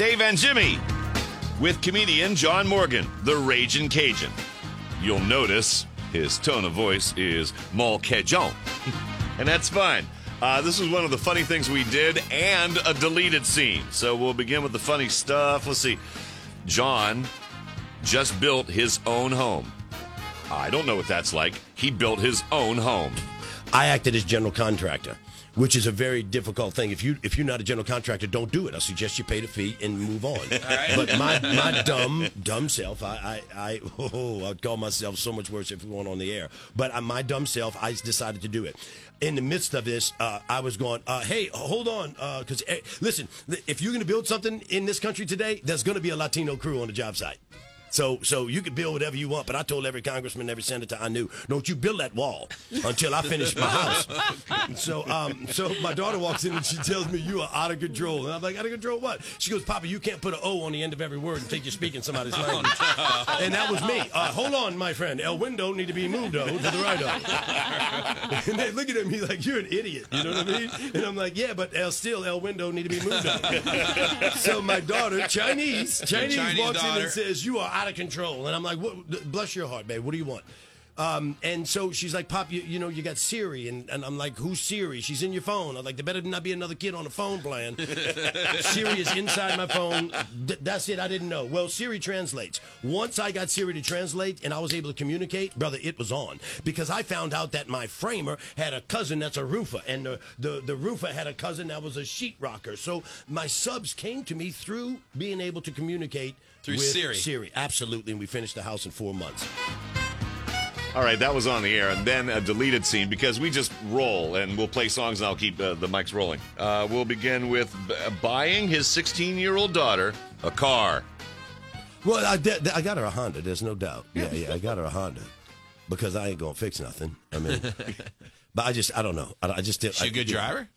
Dave and Jimmy with comedian John Morgan, the Raging Cajun. You'll notice his tone of voice is Mol Cajun, and that's fine. Uh, this is one of the funny things we did and a deleted scene. So we'll begin with the funny stuff. Let's see. John just built his own home. I don't know what that's like. He built his own home. I acted as general contractor, which is a very difficult thing. If you if you're not a general contractor, don't do it. I suggest you pay the fee and move on. But my my dumb dumb self, I I, I oh, I'd call myself so much worse if we weren't on the air. But uh, my dumb self, I decided to do it. In the midst of this, uh, I was going, uh, "Hey, hold on, because listen, if you're going to build something in this country today, there's going to be a Latino crew on the job site." So, so you could build whatever you want, but I told every congressman, every senator I knew, don't you build that wall until I finish my house. so, um, so my daughter walks in and she tells me you are out of control, and I'm like, out of control what? She goes, Papa, you can't put an O on the end of every word and think you're speaking somebody's language. and that was me. Uh, hold on, my friend. El window need to be moved O to the right and they looking at me like you're an idiot. You know what I mean? And I'm like, yeah, but El still El window need to be moved so my daughter, Chinese, Chinese, Chinese walks in daughter. and says, "You are out of control," and I'm like, what, "Bless your heart, babe. What do you want?" Um, and so she's like, "Pop, you, you know, you got Siri," and, and I'm like, "Who's Siri?" She's in your phone. I'm like, "There better not be another kid on the phone playing." Siri is inside my phone. Th- that's it. I didn't know. Well, Siri translates. Once I got Siri to translate and I was able to communicate, brother, it was on because I found out that my framer had a cousin that's a roofer, and the the, the roofer had a cousin that was a sheetrocker. So my subs came to me through being able to communicate Through with Siri. Siri, absolutely, and we finished the house in four months. All right, that was on the air, and then a deleted scene because we just roll and we'll play songs and I'll keep uh, the mics rolling. Uh, we'll begin with b- buying his 16 year old daughter a car. Well, I, did- I got her a Honda. There's no doubt. Yeah, yeah, I got her a Honda because I ain't gonna fix nothing. I mean, but I just I don't know. I, I just did. She a good driver?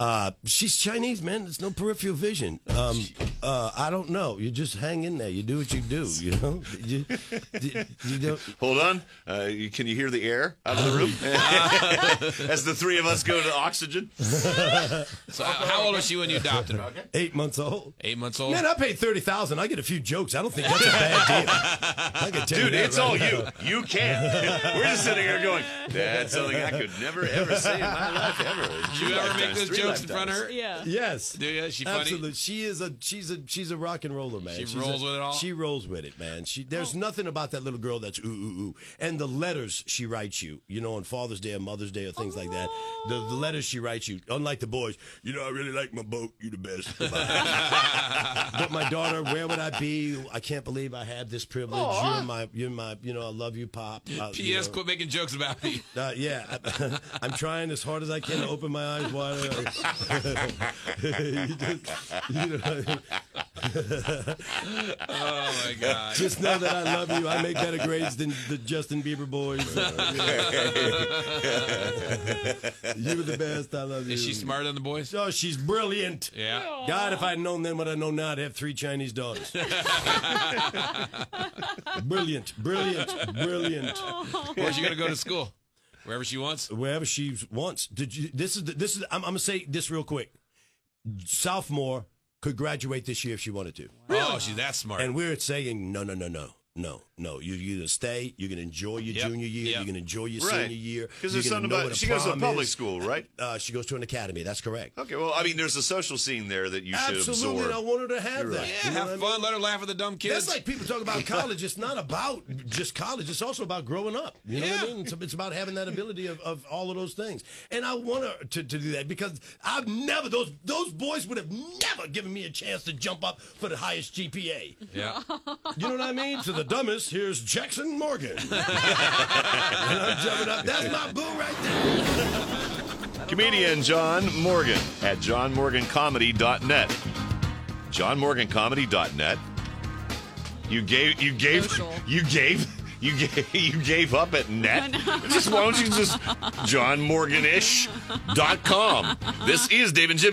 Uh, she's Chinese, man. There's no peripheral vision. Um, uh, I don't know. You just hang in there. You do what you do. You know. You, you, you don't. Hold on. Uh, you, can you hear the air out of the room? As the three of us go to oxygen. So, how how old was she when you adopted her? Eight months old. Eight months old? Man, I paid thirty thousand. I get a few jokes. I don't think that's a bad deal. I can tell you Dude, that it's right all now. you. You can't. We're just sitting here going, that's something I could never, ever say in my life, ever. Did you ever make those jokes in front of her? Yeah. Yes. Do you? She funny? Absolutely. She is a she's a she's a rock and roller, man. She She's rolls a- with it all? She rolls with it, man. She there's nothing about that little girl that's ooh ooh ooh. And the letters she writes you, you know, on Father's Day or Mother's Day or things like that. The, the letters she writes you, unlike the boys, you know, I really like my boat. You the best. but my daughter, where would I be? I can't believe I have this privilege. You're my you're my you know, I love you, Pop. Uh, you P.S. know. Quit making jokes about me. Uh, yeah, I'm trying as hard as I can to open my eyes wider. you just, you know, Oh my God. just know that I love you. I make better grades than the Justin Bieber boys. You're the best. I love you. Is she smarter than the boys? Oh, she's brilliant. Yeah. God, if I'd known then what I know now, I'd have three Chinese daughters. brilliant, brilliant, brilliant. Where's she gonna go to school? Wherever she wants. Wherever she wants. Did you? This is the, this is. I'm, I'm gonna say this real quick. Sophomore could graduate this year if she wanted to. Oh, she's that smart. And we're saying no, no, no, no. No, no. You you gonna stay. You can enjoy your Yep, junior year. yep. You can enjoy your Right. senior year. Because there's something about she goes to a public is. school, right? Uh, she goes to an academy. That's correct. Okay, well, I mean, there's a social scene there that you should Absolutely, I absorb. want her to have You're that. right. yeah, You know have what I fun. mean? Let her laugh at the dumb kids. That's like people talk about college. It's not about just college. It's also about growing up. You know what I mean? It's, it's about having that ability of, of all of those things. And I want her to, to do that because I've never those those boys would have never given me a chance to jump up for the highest GPA. yeah. You know what I mean? To the dumbest, Next, here's Jackson Morgan. and I'm jumping up. That's my boo right there. Comedian John Morgan at johnmorgancomedy.net. Johnmorgancomedy.net. You gave you gave Social. you gave you gave you gave up at net. just why don't you just johnmorganish.com. This is Dave and Jimmy.